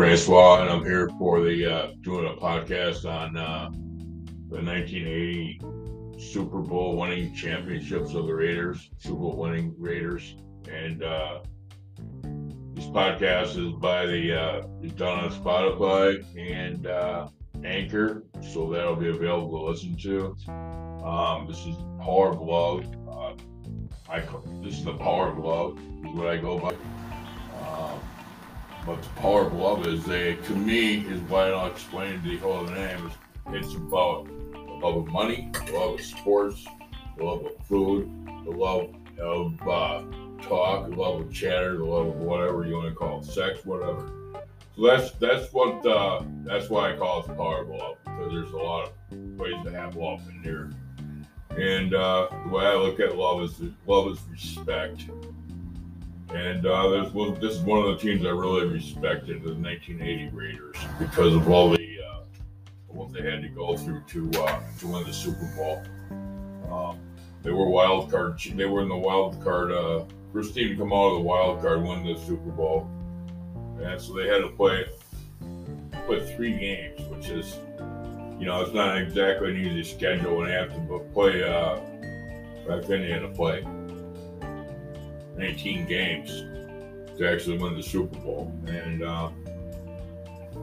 Francois, and I'm here for the uh, doing a podcast on uh, the 1980 Super Bowl winning championships of the Raiders, Super Bowl winning Raiders, and uh, this podcast is by the uh, is done on Spotify and uh, Anchor, so that'll be available to listen to. Um, this is Power of Love. Uh, I this is the Power of Love is what I go by. But the power of love is to me is why I'll explain the whole name it's about the love of money, the love of sports, the love of food, the love of uh, talk, the love of chatter, the love of whatever you want to call it, sex, whatever. So that's that's what uh, that's why I call it the power of love because there's a lot of ways to have love in here. And uh, the way I look at love is love is respect. And uh, there's, well, this is one of the teams I really respected, the 1980 Raiders, because of all the uh, what they had to go through to uh, to win the Super Bowl. Um, they were wild card. They were in the wild card. Uh, first team to come out of the wild card win the Super Bowl, and so they had to play play three games, which is you know it's not exactly an easy schedule when they have to play. Uh, back then, they had to play 19 games to actually win the Super Bowl. And, uh,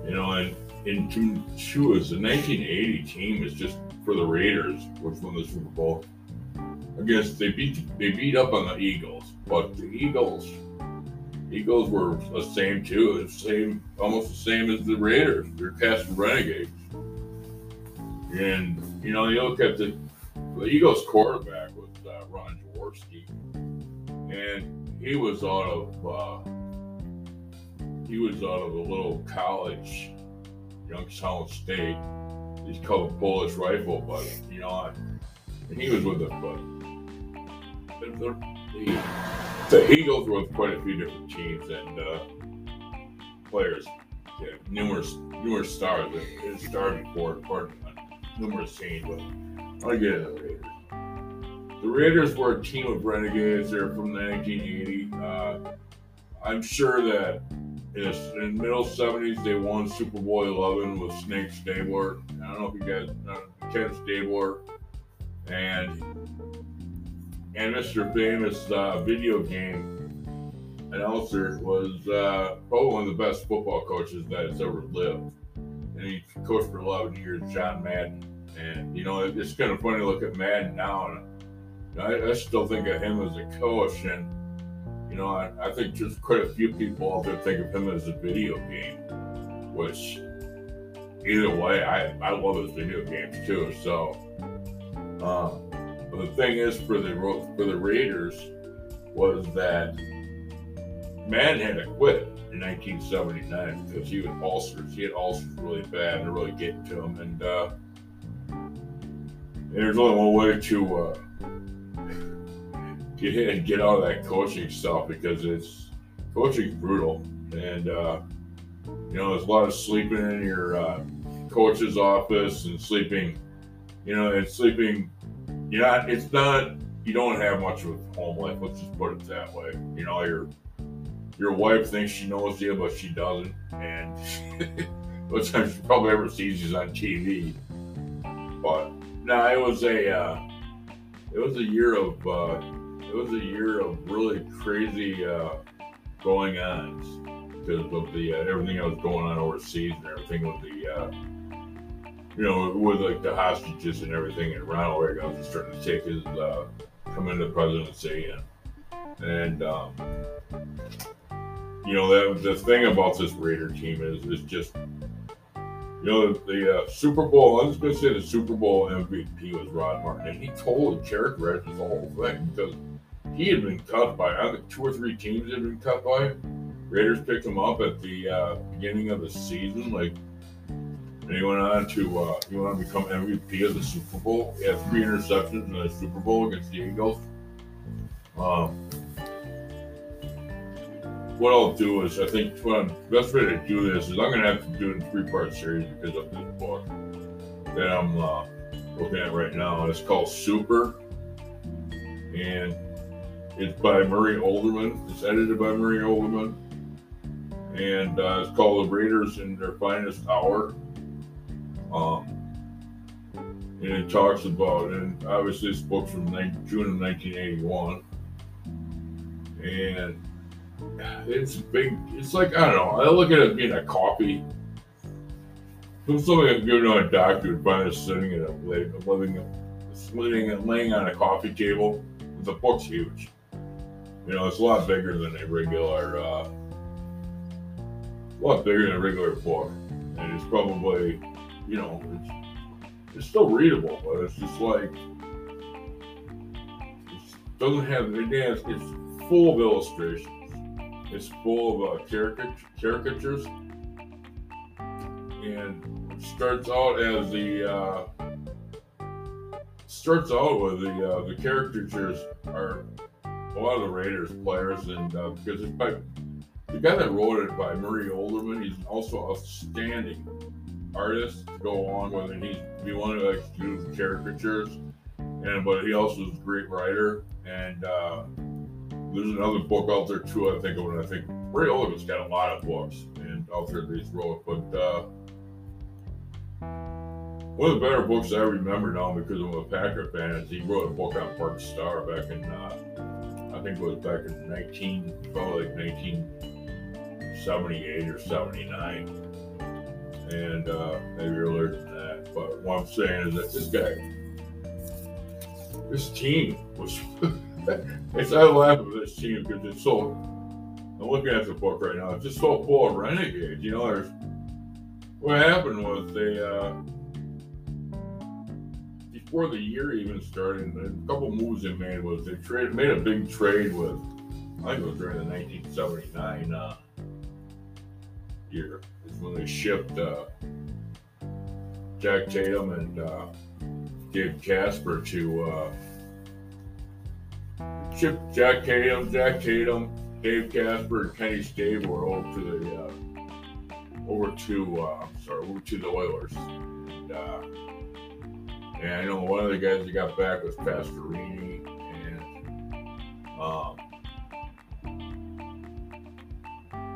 you know, and in two is the 1980 team is just for the Raiders, which won the Super Bowl. I guess they beat they beat up on the Eagles, but the Eagles Eagles were the same too, the same almost the same as the Raiders. They're cast renegades. And you know, you look at the the Eagles quarterback was and he was out of uh, he was out of a little college, Youngstown State. He's called a Polish rifle, but you know, and he was with it. But the, the, the Eagles were with quite a few different teams and uh, players, yeah, numerous numerous stars. It started before, pardon, numerous teams, but I'll get into the Raiders. Were a team of renegades. They're from 1980. Uh, I'm sure that in the middle 70s they won Super Bowl 11 with Snake Stabler. I don't know if you guys know Ken Stabler and and Mr. Famous uh, video game announcer was uh, probably one of the best football coaches that has ever lived. And he coached for 11 years, John Madden. And you know, it's kind of funny to look at Madden now. And, I, I, still think of him as a coach, and you know, I, I, think just quite a few people out there think of him as a video game, which either way, I, I love his video games too. So, um, but the thing is, for the for the Raiders, was that Madden had to quit in 1979 because he had ulcers. He had ulcers really bad and really getting to him, and uh, there's only one way to uh, get and get out of that coaching stuff because it's coaching's brutal, and uh, you know there's a lot of sleeping in your uh, coach's office and sleeping, you know, and sleeping. You know, it's not you don't have much of a home life. Let's just put it that way. You know, your your wife thinks she knows you, but she doesn't, and most times she probably ever sees you on TV. But no, it was a uh, it was a year of uh, was a year of really crazy uh, going on because of the uh, everything that was going on overseas and everything with the uh, you know with like the hostages and everything and Ronald Reagan was starting to take his uh, come into the presidency and and um, you know that the thing about this Raider team is is just you know, the uh, Super Bowl, I'm just going to say the Super Bowl MVP was Rod Martin, and he totally characterized the whole thing because he had been cut by I think two or three teams had been cut by. Raiders picked him up at the uh, beginning of the season, like, and he went on to uh, he went on to become MVP of the Super Bowl. He had three interceptions in the Super Bowl against the Eagles. Um, what I'll do is, I think the best way to do this is I'm going to have to do it in three part series because of this book that I'm uh, looking at right now. It's called Super, and it's by Murray Olderman. It's edited by Murray Olderman. and uh, it's called The Raiders in Their Finest Hour. Um, and it talks about, and obviously this book's from June of 1981, and it's big. It's like I don't know. I look at it being a coffee. If somebody had given to a doctor would find sitting in a living, sitting and laying on a coffee table. The book's huge. You know, it's a lot bigger than a regular, uh, a lot bigger than a regular book, and it's probably, you know, it's, it's still readable, but it's just like it doesn't have it has, it's full of illustrations. It's full of uh, caricatures, and starts out as the uh, starts out with the uh, the caricatures are a lot of the Raiders players, and uh, because it's by the guy that wrote it by Murray Olderman, he's also outstanding artist to go along with it. He's he wanted to like do caricatures, and but he also is a great writer. And uh, there's another book out there too. I think of. I think Ray Olderman's got a lot of books and out there that he's wrote, but. Uh, one of the better books I remember now because I'm a Packer fan is he wrote a book on Bart Starr back in uh, I think it was back in 19, probably like 1978 or 79. And uh, maybe earlier than that. But what I'm saying is that this guy, this team was, it's, I laugh at this team because it's so, I'm looking at the book right now, it's just so full of renegades. You know, there's, what happened was they, uh, before the year even started, a couple moves they made was they trade made a big trade with I think it was during the 1979 uh, year is when they shipped uh, Jack Tatum and uh, Dave Casper to uh, ship Jack Tatum, Jack Tatum, Dave Casper, and Kenny Stabler over to the uh, over to uh, sorry over to the Oilers. And, uh, and I know one of the guys that got back was Pastorini and um,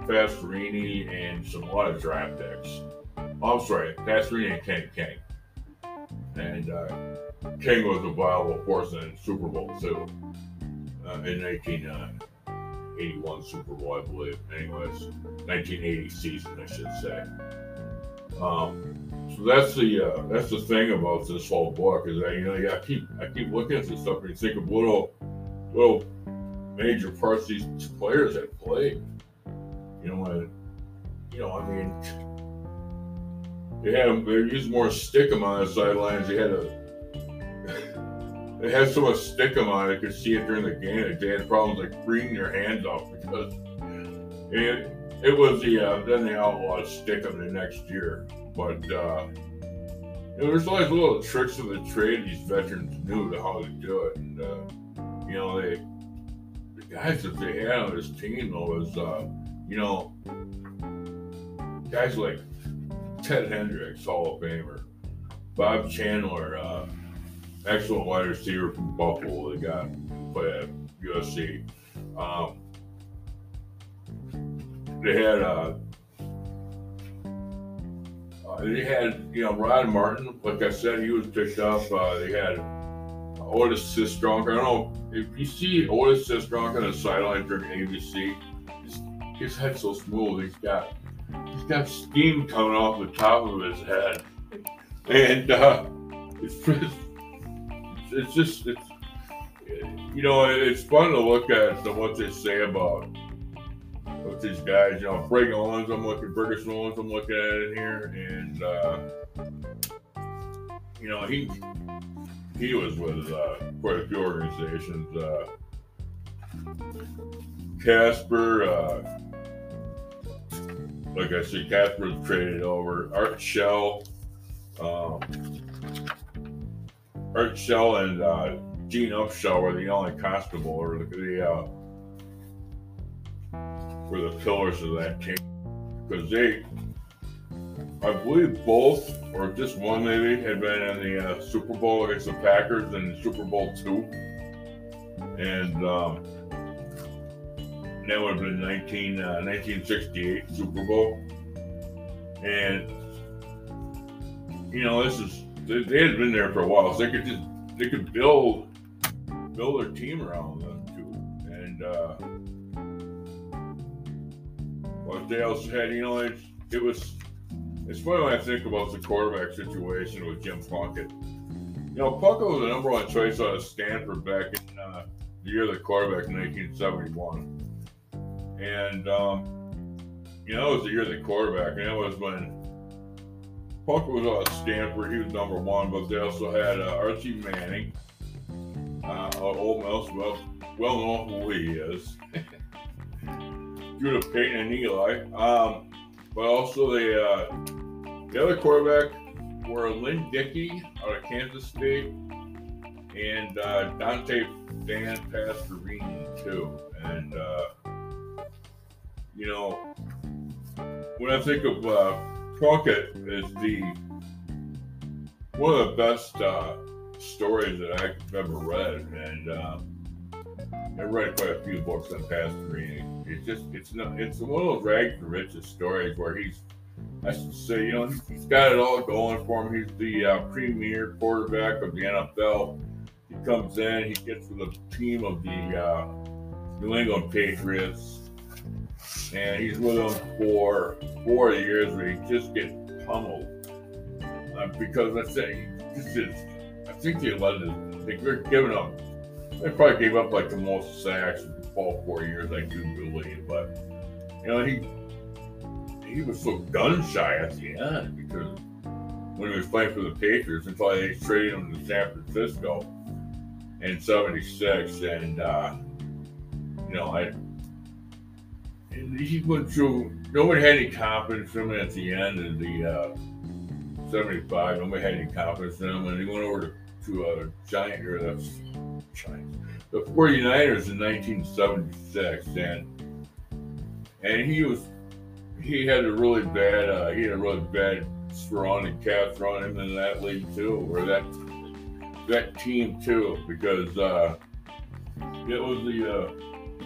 Pastorini and some other draft picks. Oh, I'm sorry, Pastorini and King King. And uh, King was a viable force in Super Bowl too uh, in 1981 uh, Super Bowl, I believe. Anyways, 1980 season, I should say. Um, that's the uh, that's the thing about this whole book is that you know I keep I keep looking at this stuff and you think of little little major parts these players have played. You know, and, you know, I mean, they had they used more stickum on the sidelines. They had a they had so much stickum on it, could see it during the game. They had problems like freeing their hands off because it it was the uh, then they outlawed stickum the next year. But uh, you know, there's little tricks of the trade these veterans knew to how to do it, and uh, you know they the guys that they had on this team though was uh, you know guys like Ted Hendricks, Hall of Famer, Bob Chandler, uh, excellent wide receiver from Buffalo. They got played at USC. Um, they had uh, uh, they had, you know, Rod Martin. Like I said, he was picked up. Uh, they had Otis Sistrunk. I don't know if you see Otis Sistrunk on the sideline during ABC. His, his head's so smooth. He's got he's got steam coming off the top of his head, and uh, it's just it's just it's you know it's fun to look at what they say about with these guys. You know, Frank Owens, I'm looking, Ferguson Owens, I'm looking at it here, and uh, you know he he was with uh, quite a few organizations. Uh, Casper, uh, like I said, Casper was traded over. Art Shell, um, Art Shell, and uh, Gene Upshaw were the only constable or the uh, were the pillars of that team because they, I believe both or just one maybe had been in the uh, Super Bowl against the Packers in Super Bowl two, and um, and that would have been 19, uh, 1968 Super Bowl. And you know, this is they, they had been there for a while, so they could just they could build build their team around them too. And uh, what also had, you know, it, it was it's funny when I think about the quarterback situation with Jim Plunkett. You know, Plunkett was the number one choice out of Stanford back in uh, the year of the quarterback in 1971. And, um, you know, it was the year of the quarterback, and it was when Plunkett was out of Stanford. He was number one, but they also had uh, Archie Manning, uh, Ole Miss, well, well known who he is. Judah Peyton and Eli. Um, but also the uh, the other quarterback were Lynn Dickey out of Kansas State and uh, Dante Van Pastorini too. And uh, you know, when I think of uh, Plunkett as the one of the best uh, stories that I've ever read, and um, I read quite a few books on Pastorini. It's just it's not it's one of those rags to riches stories where he's I should say you know he's got it all going for him. He's the uh, premier quarterback of the NFL. He comes in, he gets with a team of the uh, New England Patriots, and he's with them for four years where he just gets pummeled uh, because I say this is I think they let it. They're giving up. They probably gave up like the most sacks in all four years, I do believe. But you know, he he was so gun shy at the end because when he was playing for the Patriots until they traded him to San Francisco in '76, and uh, you know, I he went through. Nobody had any confidence in him at the end of the uh, '75. Nobody had any confidence in him, and he went over to, to a giant or the Giants the 49ers in 1976, and and he was he had a really bad uh, he had a really bad surrounding cast on him in that league too, or that that team too, because uh, it was the uh,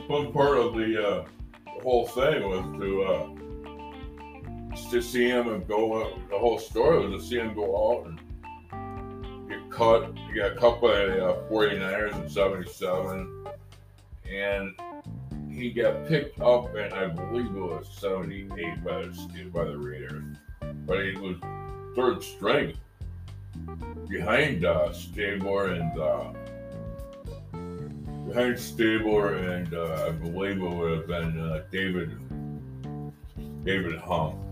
fun part of the, uh, the whole thing was to uh, to see him and go. Uh, the whole story was to see him go out and cut. He got cut by the uh, 49ers in 77. And he got picked up, and I believe it was 78 by the, by the Raiders. But he was third string behind uh, Stabler and uh, behind Stabler and uh, I believe it would have been uh, David David Humm.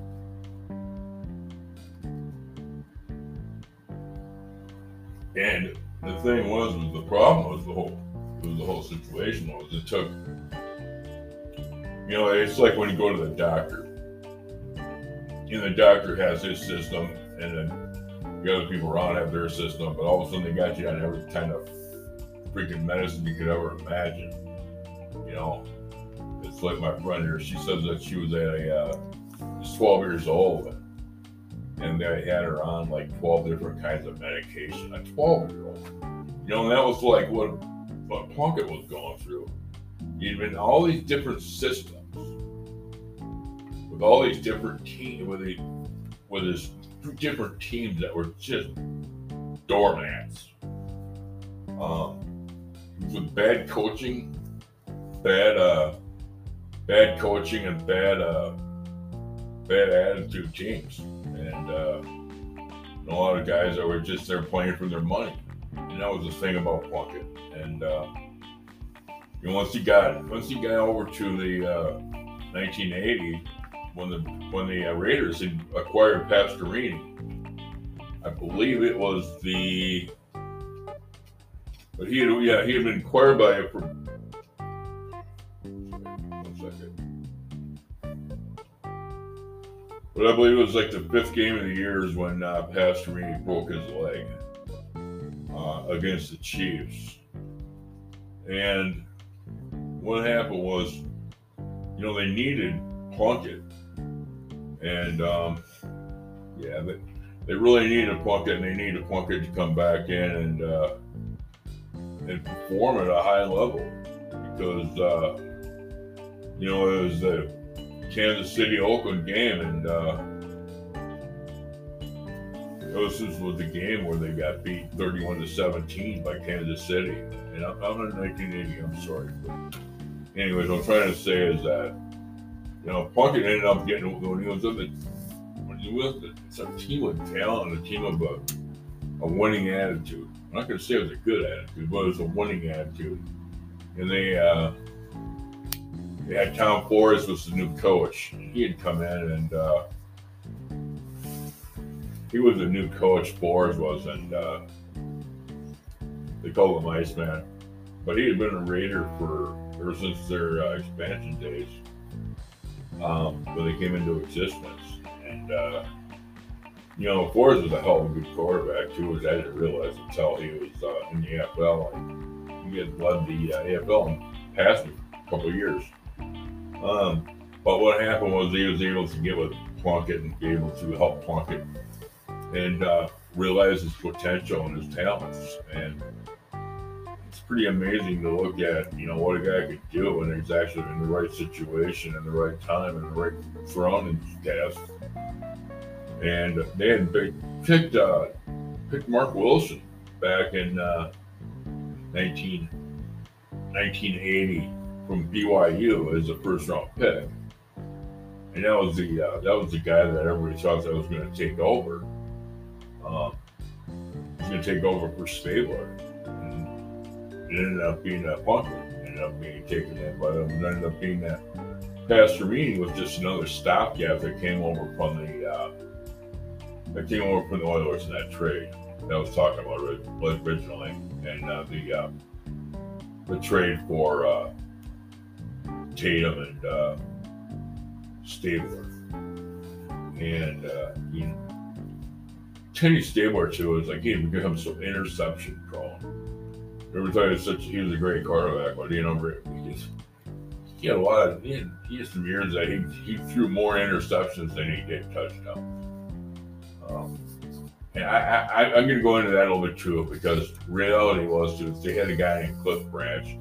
And the thing was, was the problem was the whole, was the whole situation was it took, you know, it's like when you go to the doctor, and the doctor has his system, and then the other people around have their system, but all of a sudden they got you on every kind of freaking medicine you could ever imagine. You know, it's like my friend here. She says that she was at a, uh, 12 years old and they had her on like 12 different kinds of medication. A 12 year old. You know, and that was like what, what Plunkett was going through. He'd been all these different systems with all these different teams, with, the, with his different teams that were just doormats. Um, with bad coaching, bad, uh, bad coaching, and bad, uh, bad attitude teams and uh, a lot of guys that were just there playing for their money. And that was the thing about Plunkett. And uh, you know, once he got once he got over to the uh, 1980, when the when the uh, Raiders had acquired Pastorini, I believe it was the but he had yeah he had been acquired by for But I believe it was like the fifth game of the year is when uh, Pastorini broke his leg uh, against the Chiefs. And what happened was, you know, they needed Plunkett. And um, yeah, they, they really needed Plunkett, and they needed Plunkett to come back in and uh, and perform at a high level because uh, you know, it was the Kansas City Oakland game, and uh, this was the game where they got beat 31 to 17 by Kansas City. And I'm, I'm in 1980. I'm sorry. But anyways, what I'm trying to say is that you know Plunkett ended up getting when he was in the when he was it's a team with talent, a team of a, a winning attitude. I'm not going to say it was a good attitude, but it was a winning attitude. And they uh, had Tom Flores was the new coach. He had come in and uh, he was a new coach. Flores was, and uh, they called him Iceman. But he had been a Raider for ever since their uh, expansion days um, when they came into existence. And uh, you know, Flores was a hell of a good quarterback too, which I didn't realize until he was uh, in the AFL. And he had led the uh, AFL in passing a couple of years. Um, but what happened was he was able to get with Plunkett and be able to help Plunkett and uh, realize his potential and his talents. And it's pretty amazing to look at, you know, what a guy could do when he's actually in the right situation, in the right time, in the right surroundings. Cast. And they had picked uh, picked Marc Wilson back in uh, 19, 1980 from BYU as a first round pick. And that was the uh, that was the guy that everybody thought that was going to take over. Um, he's going to take over for Stabler. And it ended up being that punter. Ended up being taken in by them. It ended up being that Meany was just another stopgap that came over from the uh, that came over from the Oilers in that trade that I was talking about originally, and uh, the uh, the trade for uh, Tatum and uh, Stabler. And, uh, you know, Kenny Stabler, too, was like he had become so interception prone. Every time he was such, he was a great quarterback, but, you know, he, just, he had a lot of, he had, he had some years that he, he threw more interceptions than he did touchdowns. Um, and I, I, I'm going to go into that a little bit too, because reality was they had a guy named Cliff Branch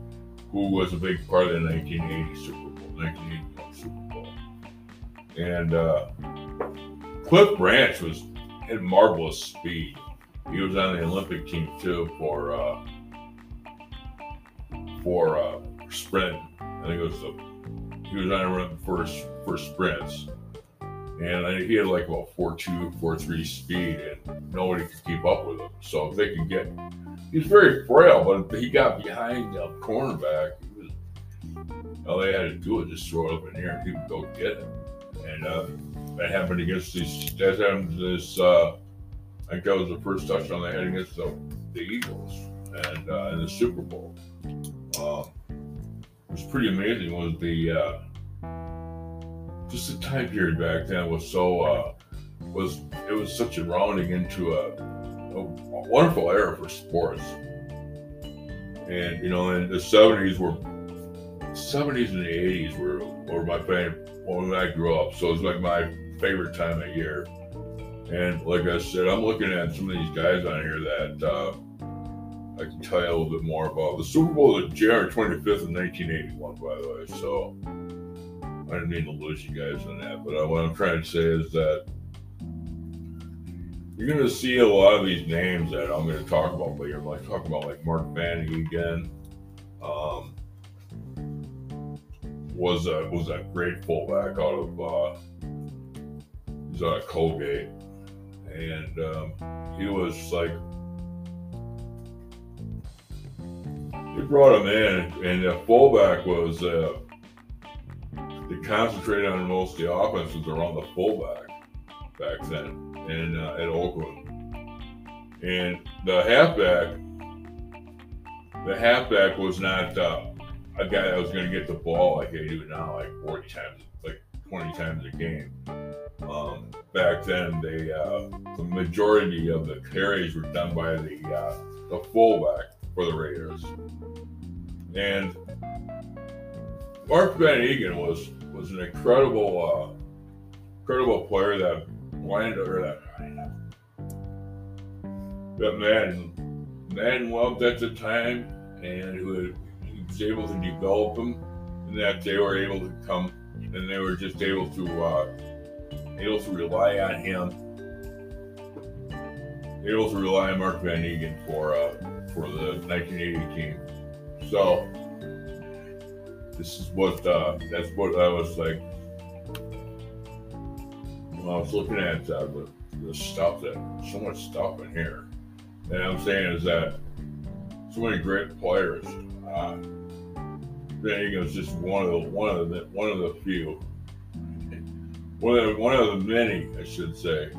who was a big part of the 1980 Super Bowl, 1981 Super Bowl. And uh, Cliff Branch was had marvelous speed. He was on the Olympic team too for uh, for uh, sprint. I think it was the he was on a for for sprints, and he had like about four two, four three speed, and nobody could keep up with him. So if they could get he's very frail, but he got behind the cornerback. He was, all they had to do was just throw it up in the air and people go get it. And uh, that happened against these. That this. Uh, I think that was the first touchdown they had against the, the Eagles and uh, in the Super Bowl. Um, it was pretty amazing. Was the uh, just the time period back then was so uh, was it was such a rounding into a a, wonderful era for sports. And you know, in the seventies were seventies and the eighties were were my favorite when I grew up. So it's like my favorite time of year. And like I said, I'm looking at some of these guys on here that uh, I can tell you a little bit more about. The Super Bowl was January 25th of 1981, by the way. So I didn't mean to lose you guys on that. But what I'm trying to say is that you're going to see a lot of these names that I'm going to talk about later. I'm like talking about like Mark Van Eeghen. Um, was a was a great fullback out of uh, he's out of Colgate, and um, he was like they brought him in, and the fullback was uh, they concentrated on most of the offenses around the fullback back then in uh, at Oakland. And the halfback, the halfback was not uh, a guy that was going to get the ball like they do now, like 40 times, like 20 times a game. Um, back then, they uh, the majority of the carries were done by the uh, the fullback for the Raiders, and Mark Van Eeghen was was an incredible uh, incredible player that wanted or that that Madden Madden loved at the time, and who was able to develop them and that they were able to come and they were just able to uh, able to rely on him, able to rely on Mark Van Eeghen for uh, for the 1980 team. So this is what uh, that's what I was like when I was looking at uh, the, the stuff that so much stuff in here. And I'm saying is that so many great players. Uh, Van Eeghen's just one of the one of the one of the few. One of the, one of the many, I should say.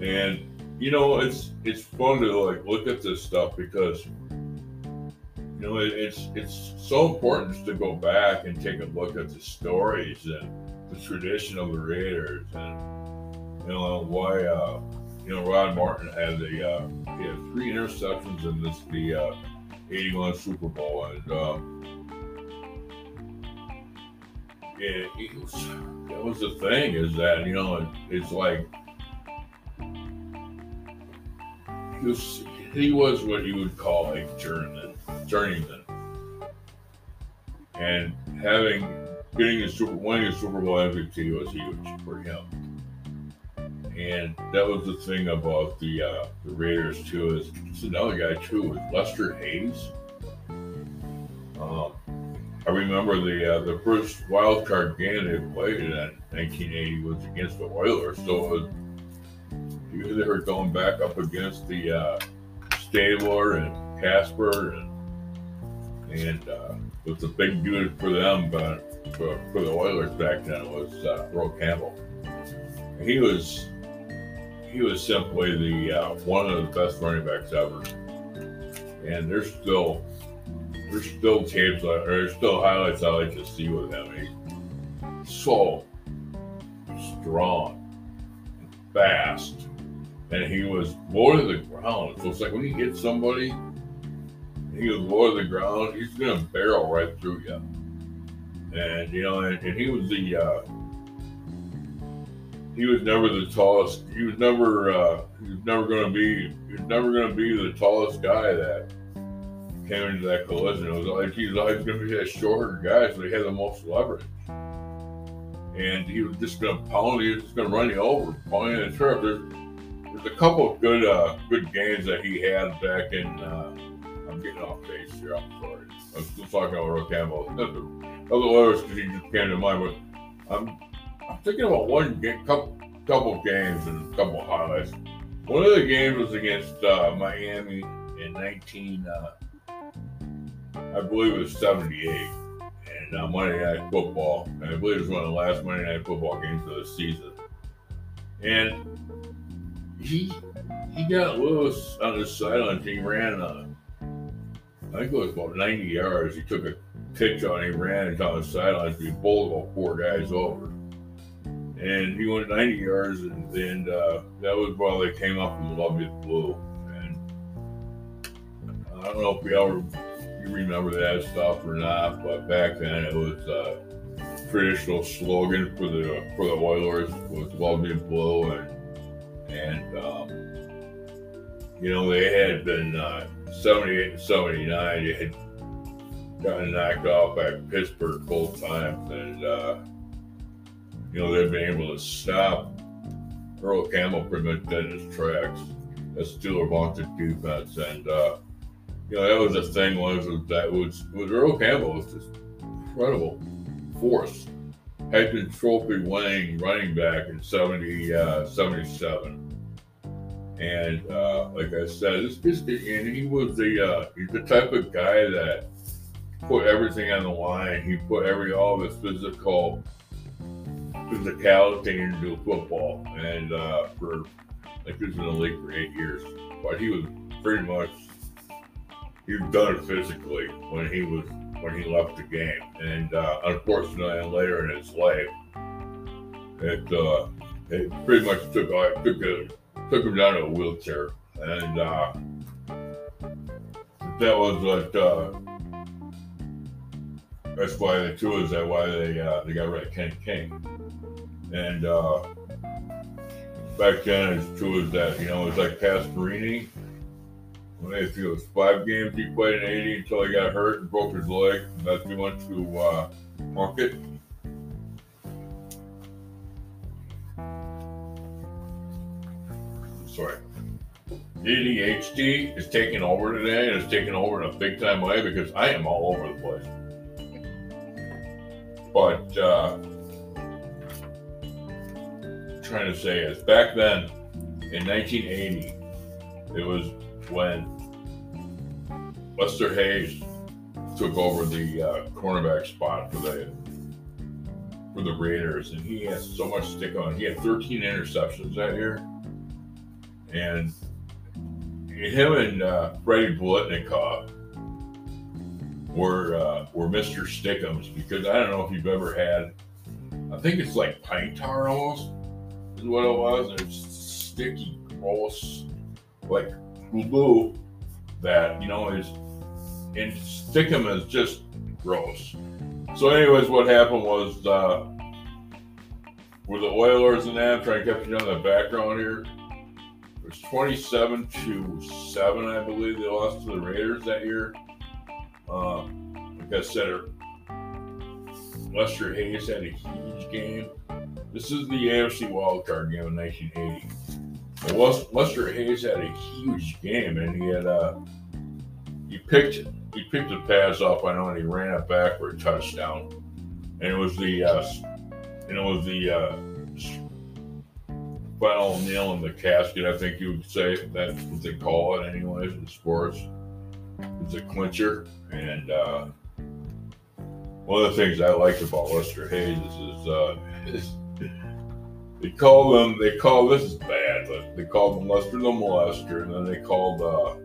And you know, it's it's fun to like look at this stuff because you know it, it's it's so important just to go back and take a look at the stories and the tradition of the Raiders and you know why uh, you know Rod Martin had the uh, he had three interceptions in this the uh, 81 Super Bowl and uh, it was, that was the thing is that you know it, it's like he was he was what you would call a journeyman journeyman and having getting a super winning a Super Bowl MVP was huge for him. And that was the thing about the uh, the Raiders too. Is it's another guy too with Lester Hayes. Um, I remember the uh, the first wild card game they played in 1980 was against the Oilers. So was, they were going back up against the uh, Stabler and Casper and and uh, was a big dude for them, but for, for the Oilers back then was uh, Campbell. He was he was simply the uh, one of the best running backs ever, and there's still there's still tapes or there's still highlights I like to see with him. He's so strong, and fast, and he was low to the ground. So it's like when he hits somebody, he was low to the ground. He's gonna barrel right through you and you know, and, and he was the uh, he was never the tallest. He was never uh, he was never to be he was never to be the tallest guy that came into that collision. It was like he was always to be a shorter guy, so he had the most leverage. And he was just to pound. Was just to run you over, pound you in the turf. There's, there's a couple of good uh, good games that he had back in. Uh, Getting off base here. I'm sorry. I'm still talking about Earl Campbell. other because he just came to mind. But I'm, I'm thinking about one game, couple, couple games and a couple highlights. One of the games was against uh, Miami in 19, uh, I believe it was 78, and uh, Monday Night Football. And I believe it was one of the last Monday Night Football games of the season. And he he got loose on the sideline. He ran, uh, I think it was about 90 yards. He took a pitch on. He ran down the sidelines. He bowled about four guys over. And he went 90 yards, and, and uh, that was while they came up from Luv Ya Blue. And I don't know if you ever you remember that stuff or not, but back then it was uh, traditional slogan for the for the Oilers was Luv Ya Blue, and and um, you know they had been uh, 78 and 79. They had got knocked off by Pittsburgh both times, and uh, you know they've been able to stop Earl Campbell pretty much dead in his tracks. That Steeler vaunted defense, and uh, you know that was the thing was, was that was was Earl Campbell was just incredible force. Heisman Trophy winning running back in 70, uh, 77. And uh, like I said, this, this, and he was the uh, he's the type of guy that put everything on the line. He put every all his physical physicality into football, and uh, for like he was in the league for eight years, but he was pretty much he was done physically when he was when he left the game, and uh, unfortunately, later in his life, it uh, it pretty much took uh, took a, took him down to a wheelchair, and uh, that was what. Uh, that's why the two is that why they uh, they got rid of Kenny King. And uh, back then, it's true as that you know it's like Pastorini When they it was five games he played in '80 until he got hurt and broke his leg. That's he went to uh, Market. Sorry. ADHD is taking over today and it's taking over in a big time way because I am all over the place. But uh, trying to say is back then in 1980, it was when Lester Hayes took over the uh, cornerback spot for the for the Raiders, and he had so much stickum. He had 13 interceptions that year, and him and uh, Freddie Biletnikoff were uh, were Mr. Stickums because I don't know if you've ever had. I think it's like pine tar almost is what it was. It's sticky, gross, like glue that you know is and Stickum is just gross. So, anyways, what happened was uh, with the Oilers and that, trying to catch you on the background here. Was 27 to 7, I believe, they lost to the Raiders that year. Uh, like I said, Lester Hayes had a huge game. This is the AFC wildcard game in 1980. And Lester Hayes had a huge game, and he had uh, he picked he picked the pass off. I know, and he ran it back for a touchdown. And it was the uh, and it was the uh, final nail in the casket, I think you would say. That's what they call it, anyways, in sports. It's a clincher. And uh, one of the things I like about Lester Hayes is, is, uh, is they call them, they call this is bad, but they called him Lester the Molester, and then they called, uh,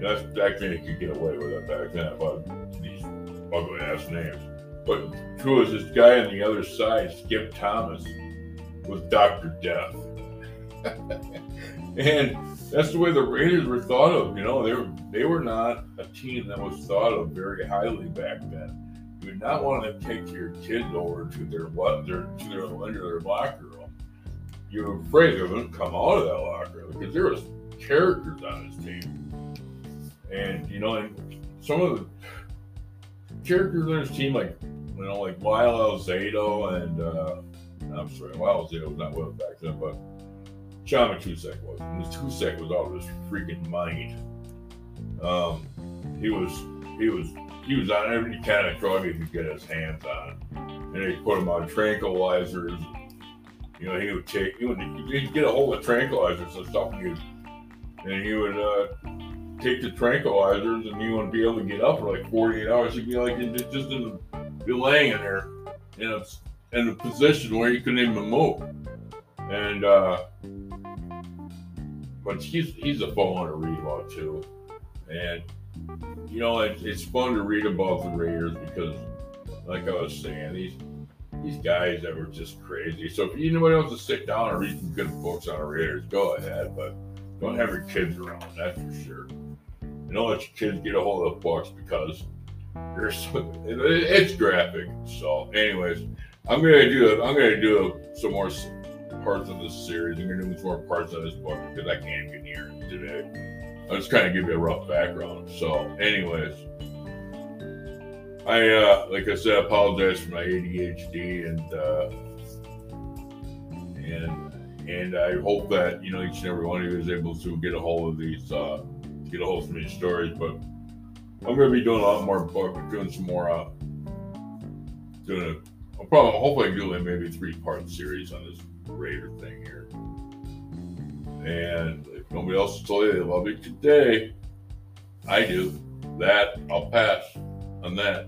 that's back then you could get away with it back then about these ugly ass names. But true as this guy on the other side, Skip Thomas, was Dr. Death. and that's the way the Raiders were thought of. You know, they were they were not a team that was thought of very highly back then. You would not want to take your kids over to their what their to their under their locker room. You were afraid they to come out of that locker room because there was characters on his team, and you know, and some of the characters on his team, like you know, like Lyle Alzado and. Uh, I'm sorry, well, Zito was there was not well back then, but John Matuszak was. And was out of his freaking mind. Um, he was, he was, he was on every kind of drug he could get his hands on, and he put him on tranquilizers. You know, he would take, he would he'd get a hold of tranquilizers and stuff, and he would, and he would uh, take the tranquilizers, and he wouldn't be able to get up for like 48 hours. He'd be like just in, be laying in there, you know in a position where he couldn't even move. And uh, but he's he's a read about too. And you know, it, it's fun to read about the Raiders because, like I was saying, these these guys that were just crazy. So if anybody wants to sit down and read some good books on the Raiders, go ahead. But don't have your kids around. That's for sure. And don't let your kids get a hold of the books because it's graphic. So, anyways. I'm gonna do I'm gonna do some more parts of this series. I'm gonna do some more parts of this book because I can't get near it today. I'll just kind of give you a rough background. So, anyways, I uh, like I said, I apologize for my ADHD and uh, and and I hope that you know each and every one of you is able to get a hold of these uh, get a hold of these stories. But I'm gonna be doing a lot more book, doing some more uh, doing a I'll probably hopefully do like maybe three part series on this Raider thing here. And if nobody else has told you they love you today, I do. That I'll pass on that.